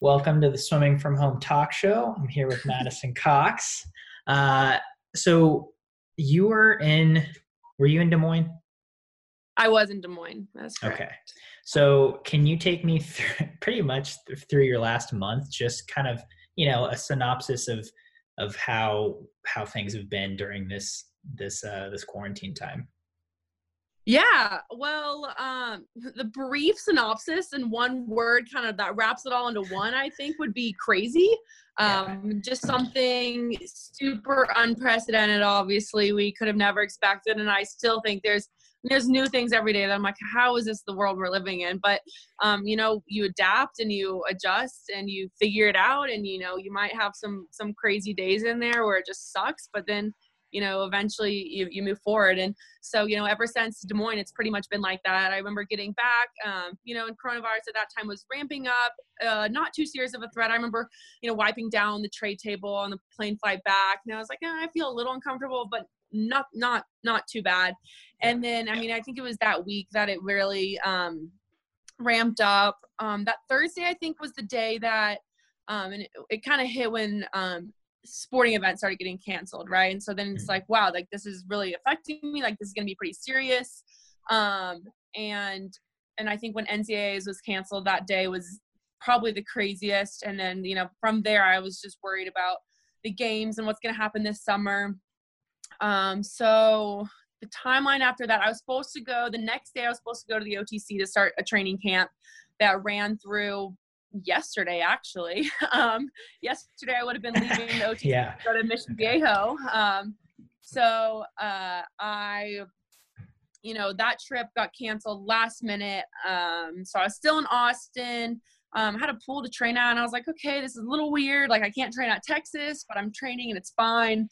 Welcome to the Swimming from Home talk show. I'm here with Madisyn Cox. Uh, so you were in, were you in Des Moines? I was in Des Moines. That's correct. Okay. So can you take me through pretty much through your last month, just kind of, you know, a synopsis of of how how things have been during this this uh this quarantine time? Yeah, well, um, the brief synopsis in one word, kind of that wraps it all into one, I think would be crazy. Um. Just something super unprecedented. Obviously, we could have never expected, and I still think there's there's new things every day that I'm like, how is this the world we're living in? But um, you know, you adapt and you adjust and you figure it out, and you know, you might have some some crazy days in there where it just sucks, but then you know eventually you, you move forward. And so you know ever since des moines it's pretty much been like that. I remember getting back um, you know and coronavirus at that time was ramping up uh, not too serious of a threat. I remember you know wiping down the tray table on the plane flight back and i was like eh, i feel a little uncomfortable but not not not too bad. And then i mean i think it was that week that it really um ramped up. Um that thursday i think was the day that um and it, it kind of hit when um sporting events started getting canceled right and so then it's mm-hmm. like wow like this is really affecting me like this is going to be pretty serious um and and i think when ncaa's was canceled that day was probably the craziest and then you know from there i was just worried about the games and what's going to happen this summer um, so the timeline after that, I was supposed to go the next day. I was supposed to go to the OTC to start a training camp that ran through yesterday. Actually, um, yesterday I would have been leaving the OTC yeah. to go to Mission Viejo. Um, so uh, I, you know, that trip got canceled last minute. Um, so I was still in Austin. Um, had a pool to train at, and I was like, okay, this is a little weird. Like I can't train at Texas, but I'm training and it's fine.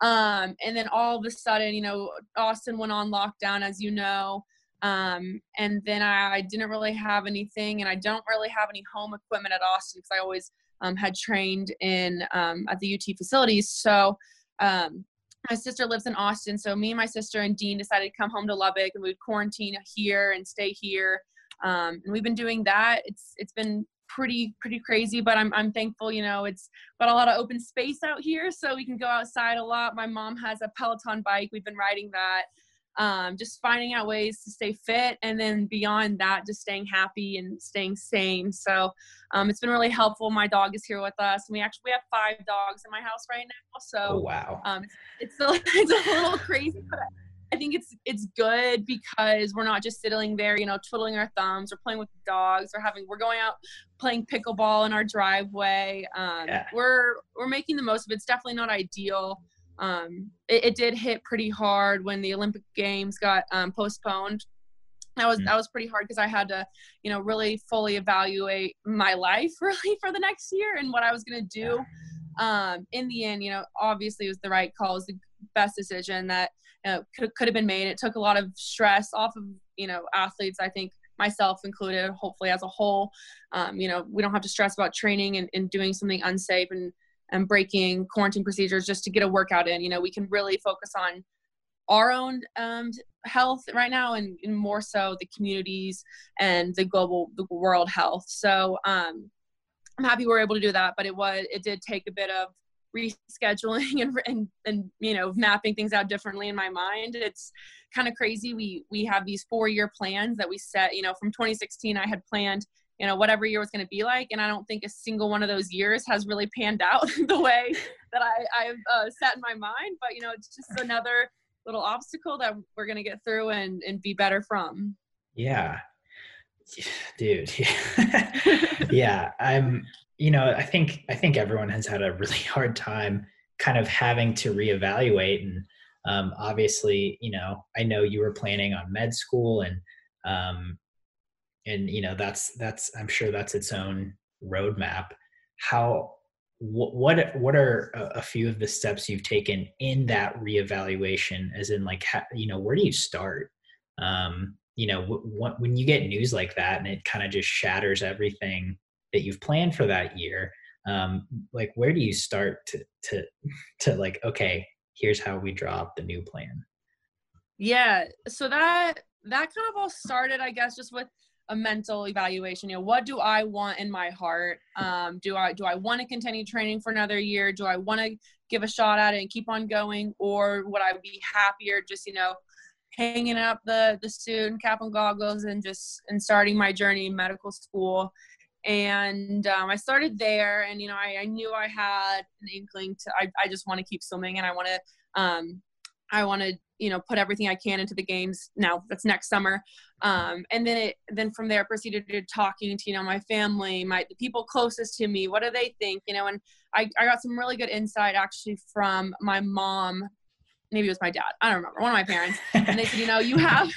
Um, and then all of a sudden, you know, Austin went on lockdown, as you know. Um, and then I, I, didn't really have anything, and I don't really have any home equipment at Austin because I always um, had trained in um, at the UT facilities. So um, my sister lives in Austin, so me and my sister and Dean decided to come home to Lubbock, and we'd quarantine here and stay here. Um, and we've been doing that. It's it's been pretty pretty crazy but i'm i'm thankful you know it's got a lot of open space out here so we can go outside a lot my mom has a peloton bike we've been riding that um, just finding out ways to stay fit and then beyond that just staying happy and staying sane so um, it's been really helpful my dog is here with us and we actually we have five dogs in my house right now so oh, wow um, it's, it's, a, it's a little crazy but I think it's it's good because we're not just sitting there, you know, twiddling our thumbs or playing with dogs or having we're going out playing pickleball in our driveway. Um, yeah. We're we're making the most of it. It's definitely not ideal. Um, it, it, did hit pretty hard when the Olympic Games got um, postponed. That was mm. that was pretty hard because I had to, you know, really fully evaluate my life really for the next year and what I was gonna do. Um, in the end, you know, obviously it was the right call. It was the best decision that uh, could, could have been made. It took a lot of stress off of you know athletes. I think myself included, hopefully as a whole. Um, you know, we don't have to stress about training and, and doing something unsafe and and breaking quarantine procedures just to get a workout in. You know, we can really focus on our own um, health right now and, and, more so the communities and the global the world health. So um, i'm happy we are able to do that but it was it did take a bit of rescheduling and, and and you know mapping things out differently in my mind. It's kind of crazy. We we have these four year plans that we set you know from 2016 i had planned you know whatever year was going to be like and i don't think a single one of those years has really panned out the way that i i've uh, set in my mind but you know it's just another little obstacle that we're going to get through and and be better from. Yeah. Dude yeah i'm you know, I think I think everyone has had a really hard time kind of having to reevaluate and um, obviously, you know, I know you were planning on med school and um, and you know that's that's I'm sure that's its own roadmap. How what what what are a, few of the steps you've taken in that reevaluation? As in, like, how, you know, where do you start? Um, you know, when you get news like that and it kind of just shatters everything that you've planned for that year um, like where do you start to to to like okay here's how we draw up the new plan yeah so that that kind of all started i guess just with a mental evaluation you know what do i want in my heart? Um, do i do i want to continue training for another year? Do i want to give a shot at it and keep on going? Or would i be happier just you know hanging up the the suit and cap and goggles and just and starting my journey in medical school? And um, i started there and you know I, I, knew i had an inkling to i, I just want to keep swimming and i want to um, i want to you know put everything i can into the games now that's next summer. Um, and then it then from there proceeded to talking to you know my family my the people closest to me what do they think you know and I, I got some really good insight actually from my mom maybe it was my dad i don't remember one of my parents and they said you know you have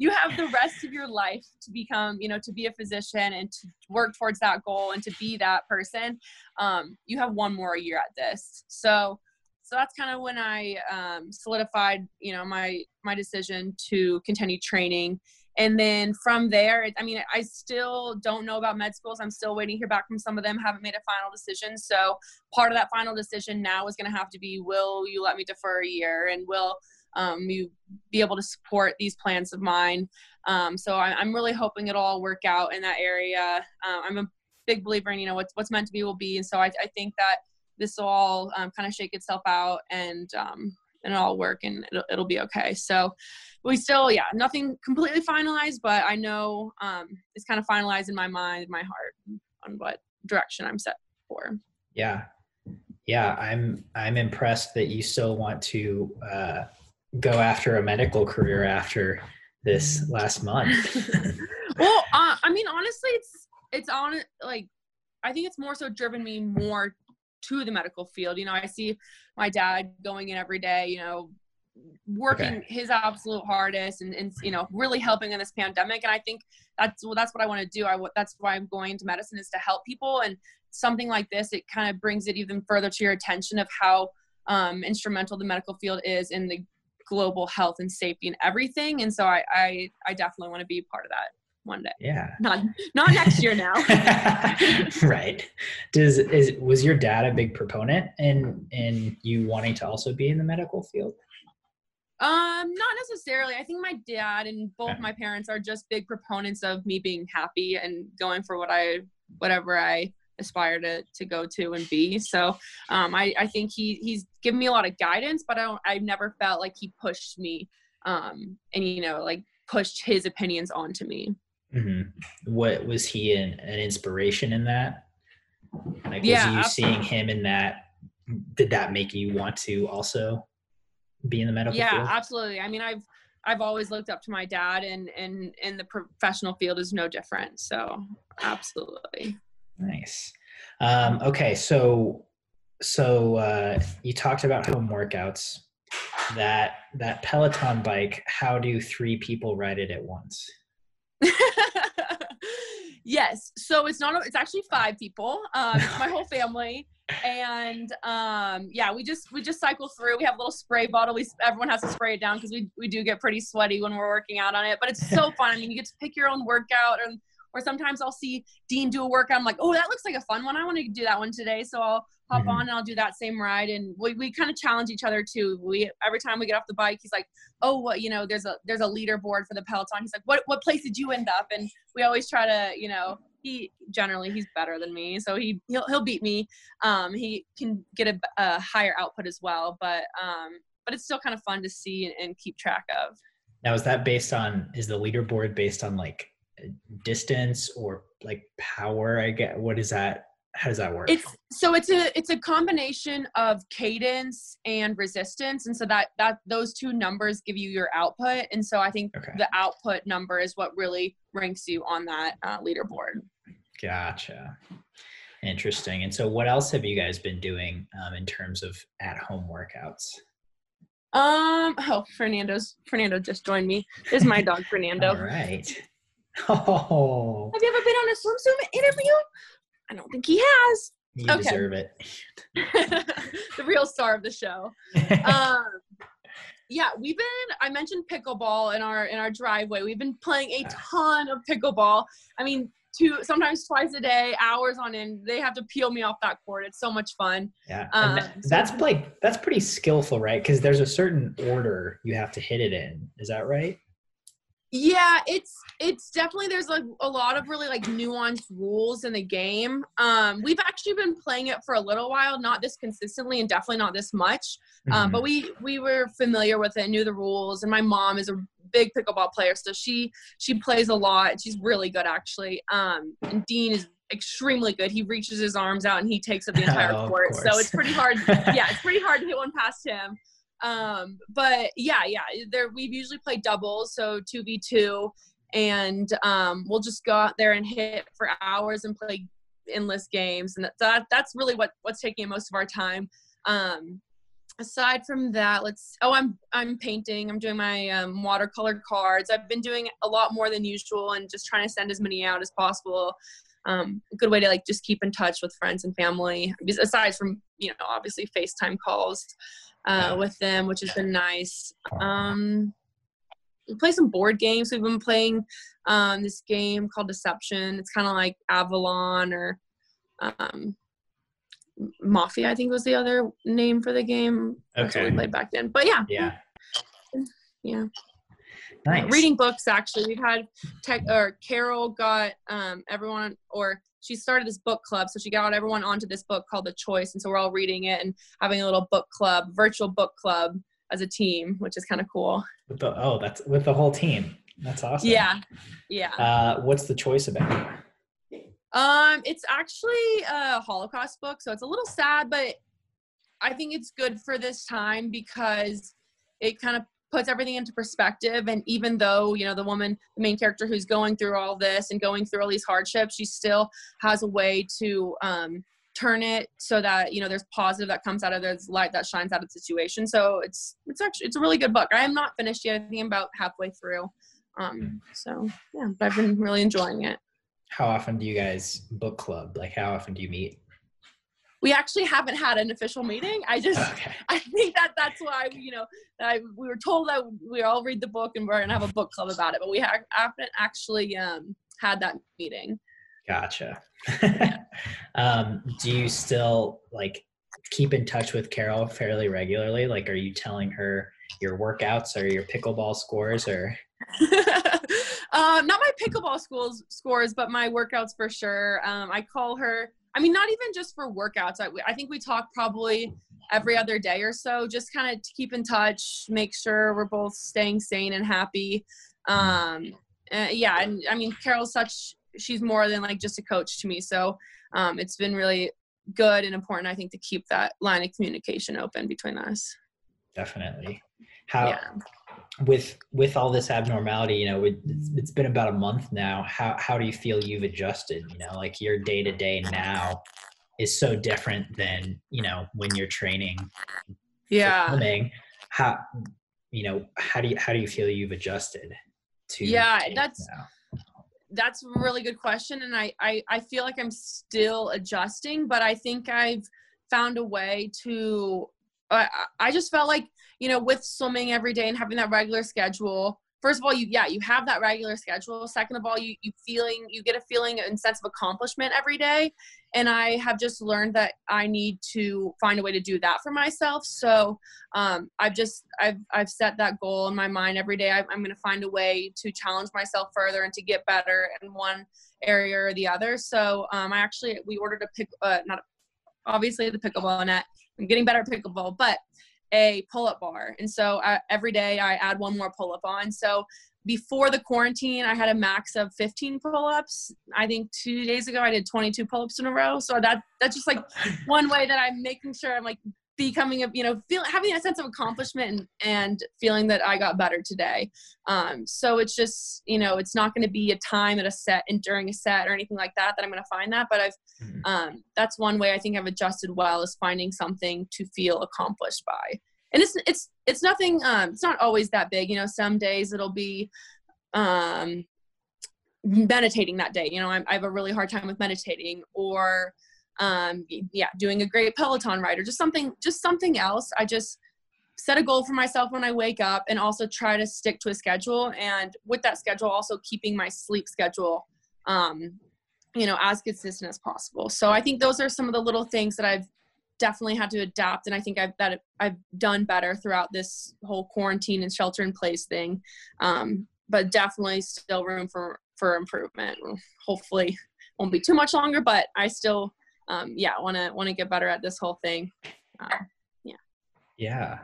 you have the rest of your life to become you know to be a physician and to work towards that goal and to be that person. Um, you have one more year at this. So so that's kind of when I um, solidified, you know, my my decision to continue training. And then from there, I mean, I still don't know about med schools. I'm still waiting to hear back from some of them. Haven't made a final decision. So part of that final decision now is going to have to be: Will you let me defer a year? And will um, you be able to support these plans of mine? Um, so I, am really hoping it'll all work out in that area. Uh, I'm a big believer in you know what's what's meant to be will be, and so I, I think that this will all um, kind of shake itself out and um, and it'll all work and it'll, it'll be okay. So we still, yeah, nothing completely finalized, but I know um, it's kind of finalized in my mind, my heart on what direction I'm set for. Yeah. Yeah. I'm, I'm impressed that you still want to uh, go after a medical career after this last month. well, uh, I mean, honestly, it's, it's on like, I think it's more so driven me more to the medical field. You know, I see my dad going in every day, you know, working okay. his absolute hardest and, and you know really helping in this pandemic. And i think that's well that's what i want to do. I that's why i'm going into medicine is to help people. And something like this it kind of brings it even further to your attention of how um, instrumental the medical field is in the global health and safety and everything. And so i i, I definitely want to be part of that one day. Yeah. Not not next year now. right. Does is was your dad a big proponent in in you wanting to also be in the medical field? Um, not necessarily. I think my dad and both okay. my parents are just big proponents of me being happy and going for what I whatever I aspire to to go to and be. So um, I I think he he's given me a lot of guidance, but I don't I've never felt like he pushed me um and you know like pushed his opinions onto me. Mm-hmm. What was he an, an inspiration in that? Like, yeah, was you absolutely. seeing him in that? Did that make you want to also be in the medical yeah, field? absolutely. I mean, I've I've always looked up to my dad, and and and the professional field is no different. So, absolutely. Nice. Um, okay, so so uh, you talked about home workouts. That that Peloton bike. How do three people ride it at once? yes. So it's not, it's actually five people, um, my whole family. And um, yeah, we just, we just cycle through. We have a little spray bottle. We, everyone has to spray it down because we, we do get pretty sweaty when we're working out on it, but it's so fun. I mean, you get to pick your own workout and, or sometimes I'll see Dean do a workout. I'm like, oh, that looks like a fun one. I want to do that one today. So I'll hop mm-hmm. on and I'll do that same ride. And we, we kind of challenge each other too. We every time we get off the bike, he's like, oh, well, you know, there's a there's a leaderboard for the peloton. He's like, what what place did you end up? And we always try to, you know, he generally he's better than me, so he he'll he'll beat me. Um, he can get a, a higher output as well, but um, but it's still kind of fun to see and, and keep track of. Now, is that based on is the leaderboard based on like distance or like power? I get what is that how does that work? It's so it's a it's a combination of cadence and resistance and so that that those two numbers give you your output and so i think okay. the output number is what really ranks you on that uh, leaderboard. Gotcha. Interesting. And so what else have you guys been doing um, in terms of at home workouts? Um oh fernando's fernando just joined me. This is my dog fernando. All right. Oh. Have you ever been on a SwimSwam interview I don't think he has. You okay. deserve it. the real star of the show. um, yeah, we've been. I mentioned pickleball in our in our driveway. We've been playing a ton of pickleball. I mean, two sometimes twice a day, hours on end. They have to peel me off that court. It's so much fun. Yeah, um, that, that's so like that's pretty skillful, right? Because there's a certain order you have to hit it in. Is that right? Yeah, it's it's definitely there's like a lot of really like nuanced rules in the game. Um, we've actually been playing it for a little while, not this consistently and definitely not this much. Um, Mhm. but we we were familiar with it, knew the rules, and my mom is a big pickleball player, so she she plays a lot. She's really good actually. Um, and Dean is extremely good. He reaches his arms out and he takes up the entire Oh, court. So it's pretty hard. yeah, it's pretty hard to hit one past him. Um, but yeah, yeah, there we've usually played doubles, so two v two, and um, we'll just go out there and hit for hours and play endless games, and that, that that's really what what's taking most of our time. Um, aside from that, let's. Oh, I'm I'm painting. I'm doing my um, watercolor cards. I've been doing a lot more than usual, and just trying to send as many out as possible. Um, a good way to like just keep in touch with friends and family, aside from you know obviously FaceTime calls uh, with them, which has been nice. Um, we play some board games. We've been playing um, this game called Deception. It's kind of like Avalon or um, Mafia, I think was the other name for the game. That's what we played back then. But yeah, Yeah. yeah. Nice. Reading books actually. We've had tech or Carol got um, everyone or she started this book club, so she got everyone onto this book called The Choice, and so we're all reading it and having a little book club, virtual book club as a team, which is kind of cool. With the, oh, that's with the whole team. That's awesome. Yeah, yeah. Uh, what's the choice about? Um, it's actually a Holocaust book, so it's a little sad, but I think it's good for this time because it kind of puts everything into perspective. And even though you know the woman, the main character who's going through all this and going through all these hardships, she still has a way to um, turn it so that you know there's positive that comes out of there's light that shines out of the situation. So it's it's actually it's a really good book. I am not finished yet. I think I'm about halfway through. Um, so yeah, but I've been really enjoying it. How often do you guys book club? Like, how often do you meet? We actually haven't had an official meeting. I just, Okay. I think that that's why you know I, we were told that we all read the book and we're gonna have a book club about it, but we ha- haven't actually um, had that meeting. Gotcha. um, do you still like keep in touch with Carol fairly regularly? Like, are you telling her your workouts or your pickleball scores or? um, not my pickleball schools scores, but my workouts for sure. Um, I call her. I mean, not even just for workouts. I, I think we talk probably every other day or so, just kind of to keep in touch, make sure we're both staying sane and happy. Um, uh, yeah, and I mean, Carol's such. She's more than like just a coach to me. So um, it's been really good and important, I think, to keep that line of communication open between us. Definitely. How yeah. With with all this abnormality, you know, it, it's, it's been about a month now. How how do you feel you've adjusted? You know, like your day to day now is so different than you know when you're training. Yeah. swimming. How you know how do you how do you feel you've adjusted to? Yeah, that's- now? that's a really good question and I, I i feel like i'm still adjusting but i think i've found a way to I i just felt like you know with swimming every day and having that regular schedule first of all you yeah you have that regular schedule. Second of all you you feeling you get a feeling and sense of accomplishment every day. And i have just learned that i need to find a way to do that for myself. So um, i've just i've i've set that goal in my mind every day. I, i'm going to find a way to challenge myself further and to get better in one area or the other. So um, i actually we ordered a pick uh, not obviously the pickleball net. I'm getting better at pickleball but a pull-up bar. And so I, every day i add one more pull-up on. So before the quarantine i had a max of 15 pull-ups. I think two days ago i did 22 pull-ups in a row. So that that's just like one way that i'm making sure i'm like becoming a you know feel having a sense of accomplishment and, and feeling that i got better today um, so it's just you know it's not going to be a time at a set and during a set or anything like that that i'm going to find that but i've Mhm. um, that's one way i think i've adjusted well is finding something to feel accomplished by and it's it's it's nothing um, it's not always that big you know some days it'll be um, meditating that day you know I'm, i have a really hard time with meditating or um, yeah doing a great peloton ride or just something just something else. I just set a goal for myself when i wake up and also try to stick to a schedule and with that schedule also keeping my sleep schedule um, you know as consistent as possible. So i think those are some of the little things that i've definitely had to adapt and i think i've that i've done better throughout this whole quarantine and shelter in place thing. Um, but definitely still room for for improvement. Hopefully, won't be too much longer, but I still, um, yeah, want to want to get better at this whole thing. Uh, yeah. Yeah.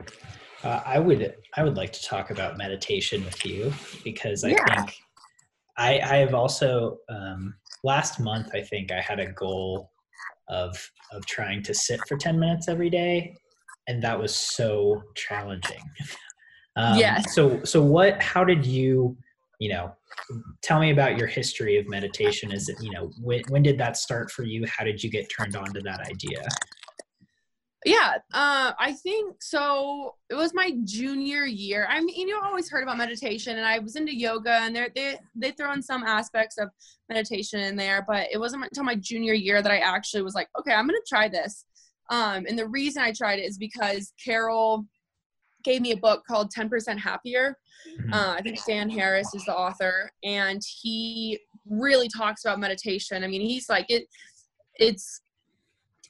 Uh, I would I would like to talk about meditation with you because I yeah. think I I have also um, last month I think I had a goal of of trying to sit for 10 minutes every day and that was so challenging um, yes so so what how did you you know tell me about your history of meditation. Is it you know when, when did that start for you? How did you get turned on to that idea? Yeah uh, i think so it was my junior year. I mean you know always heard about meditation and i was into yoga and they they they throw in some aspects of meditation in there but it wasn't until my junior year that i actually was like okay i'm gonna try this. Um, and the reason i tried it is because carol gave me a book called 10% happier. Mm-hmm. uh, i think dan harris is the author and he really talks about meditation. I mean he's like it it's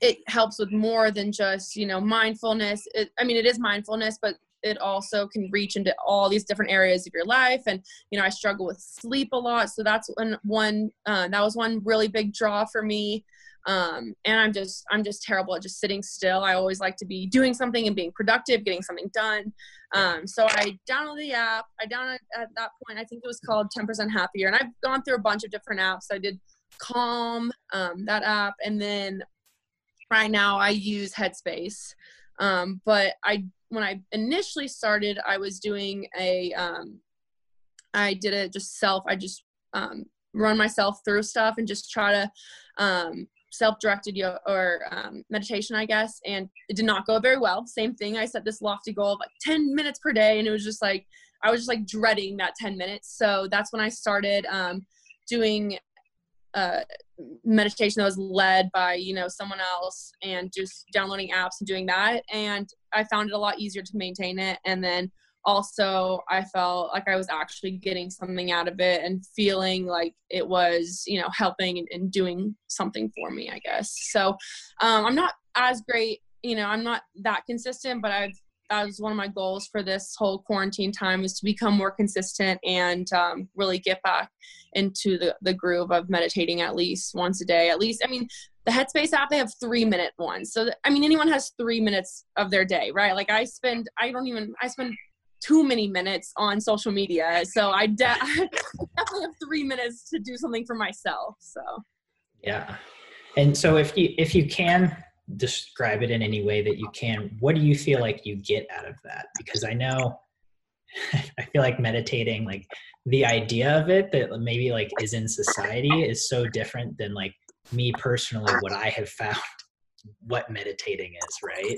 it helps with more than just you know mindfulness. It, i mean it is mindfulness but it also can reach into all these different areas of your life. And you know i struggle with sleep a lot. So that's one one uh, that was one really big draw for me um, and i'm just i'm just terrible at just sitting still. I always like to be doing something and being productive getting something done. Um, so i downloaded the app. I downloaded at that point i think it was called 10% happier. And i've gone through a bunch of different apps. I did calm um, that app. And then right now I use Headspace. Um, but I when I initially started, I was doing a um, I did it just self. I just um, run myself through stuff and just try to um, self-directed or um, meditation, I guess. And it did not go very well. Same thing. I set this lofty goal of like 10 minutes per day, and it was just like I was just like dreading that 10 minutes. So that's when I started um, doing uh, meditation that was led by you know someone else and just downloading apps and doing that and i found it a lot easier to maintain it and then also i felt like i was actually getting something out of it and feeling like it was you know helping and, and doing something for me i guess. So um, i'm not as great you know i'm not that consistent but i've that was one of my goals for this whole quarantine time is to become more consistent and um, really get back into the, the groove of meditating at least once a day at least i mean the headspace app they have three minute ones. So i mean anyone has three minutes of their day right? Like i spend i don't even i spend too many minutes on social media so i, de- I definitely have three minutes to do something for myself so. Yeah. And so if you if you can describe it in any way that you can what do you feel like you get out of that? Because i know i feel like meditating like the idea of it that maybe like is in society is so different than like me personally what i have found what meditating is right?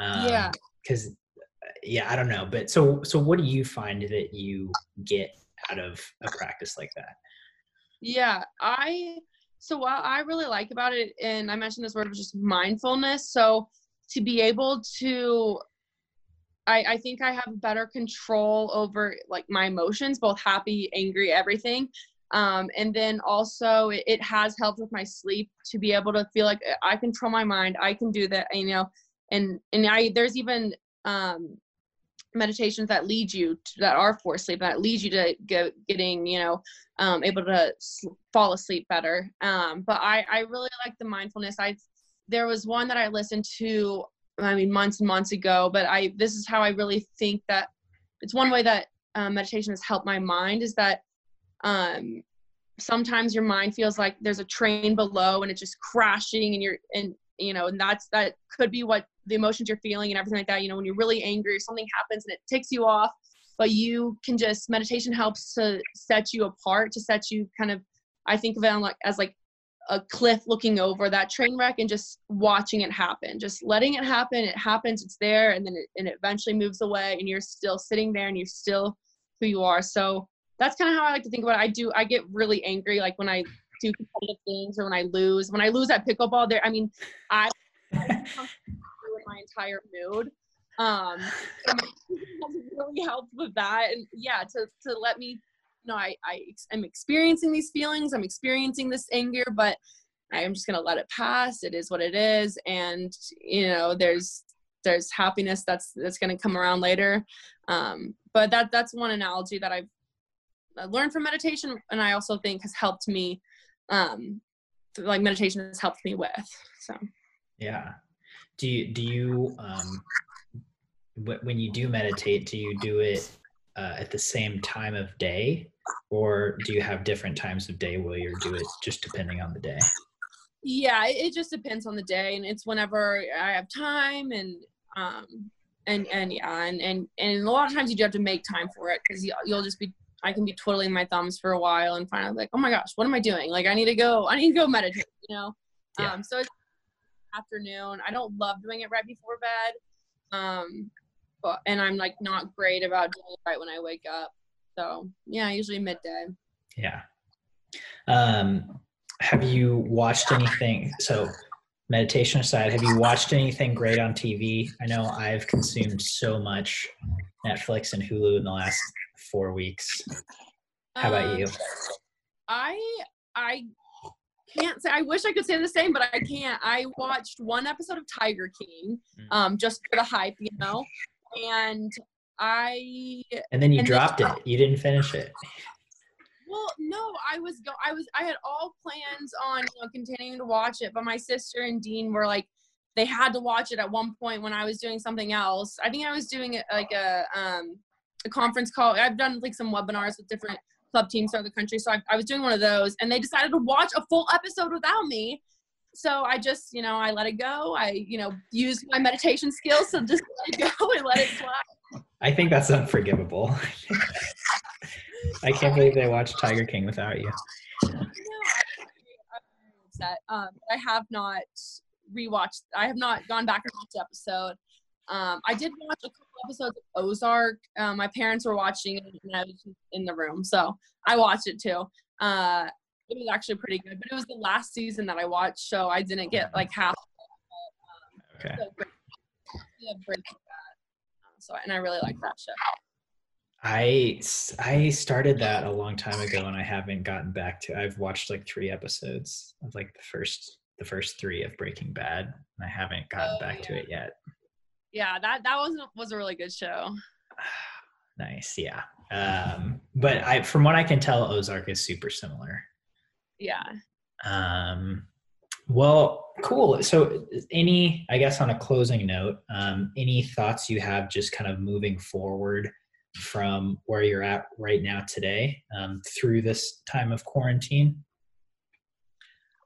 Um, yeah. because yeah i don't know but so so what do you find that you get out of a practice like that yeah i so what I really like about it, and I mentioned this word was just mindfulness. So to be able to I, I think I have better control over like my emotions, both happy, angry, everything. Um, and then also it, it, has helped with my sleep to be able to feel like I control my mind. I can do that, you know, and, and I, there's even, um, meditations that lead you to, that are for sleep that lead you to get, getting you know um, able to fall asleep better. Um, but I, I really like the mindfulness. I there was one that i listened to i mean months and months ago but i this is how i really think that it's one way that um, meditation has helped my mind is that um, sometimes your mind feels like there's a train below and it's just crashing and you're and you know and that's that could be what the emotions you're feeling and everything like that you know when you're really angry or something happens and it takes you off but you can just meditation helps to set you apart to set you kind of i think of it like as like a cliff looking over that train wreck and just watching it happen just letting it happen it happens it's there and then it, and it eventually moves away and you're still sitting there and you're still who you are so that's kind of how i like to think about it i do i get really angry like when i do competitive things or when I lose. When I lose at pickleball, there, I mean, I my entire mood. Um, really helped with that, and yeah, to to let me know I I am experiencing these feelings. I'm experiencing this anger, but I'm just gonna let it pass. It is what it is, and you know, there's there's happiness that's that's gonna come around later. Um, but that that's one analogy that I've learned from meditation and i also think has helped me um like meditation has helped me with so yeah do you do you um when you do meditate do you do it uh, at the same time of day? Or do you have different times of day where you do it just depending on the day? Yeah it, just depends on the day and it's whenever i have time and um and and yeah and and, and a lot of times you do have to make time for it because you, you'll just be i can be twiddling my thumbs for a while and finally like oh my gosh what am i doing? Like i need to go i need to go meditate you know? Yeah. um so it's afternoon i don't love doing it right before bed um but and i'm like not great about doing it right when i wake up so yeah usually midday yeah um have you watched anything so meditation aside, have you watched anything great on TV? I know I've consumed so much Netflix and Hulu in the last four weeks. How about um, you? I I can't say I wish I could say the same, but I can't. I watched one episode of Tiger King, mm. um, just for the hype, you know, and I and then you and dropped it. You didn't finish it. Well, no, I was go. I was. I had all plans on you know continuing to watch it, but my sister and Dean were like, they had to watch it at one point when I was doing something else. I think I was doing it like a um a conference call. I've done like some webinars with different club teams throughout the country, so I, I was doing one of those, and they decided to watch a full episode without me. So I just, you know, I let it go. I, you know, used my meditation skills to just let it go and let it fly. I think that's unforgivable. I can't believe they watched Tiger King without you. upset. Um, I have not rewatched. I have not gone back and watched the episode. Um, I did watch a couple episodes of Ozark. Um, my parents were watching it, and I was in the room, so I watched it too. Uh, it was actually pretty good, but it was the last season that I watched, so I didn't get like half. But, um, okay. So, yeah, Breaking Bad. So, and I really like that show. I I started that a long time ago and I haven't gotten back to. I've watched like three episodes of like the first the first three of Breaking Bad and I haven't gotten oh, back yeah. to it yet. Yeah, that that was was a really good show. nice, yeah. Um, but I from what I can tell, Ozark is super similar. Yeah. Um. Well, cool. So, any, I guess, on a closing note, um, any thoughts you have just kind of moving forward from where you're at right now today um, through this time of quarantine?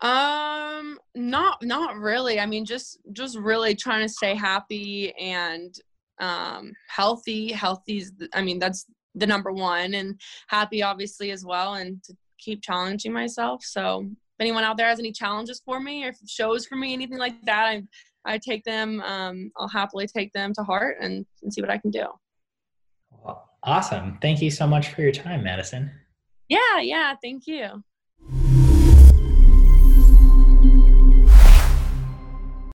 Um, not not really. I mean, just just really trying to stay happy and um, healthy. Healthy's, I mean, that's the number one, and happy obviously as well, and to keep challenging myself. So, if anyone out there has any challenges for me, or shows for me, anything like that, I I take them. Um, I'll happily take them to heart and, and see what I can do. Awesome. Thank you so much for your time, Madisyn. Yeah, yeah. Thank you.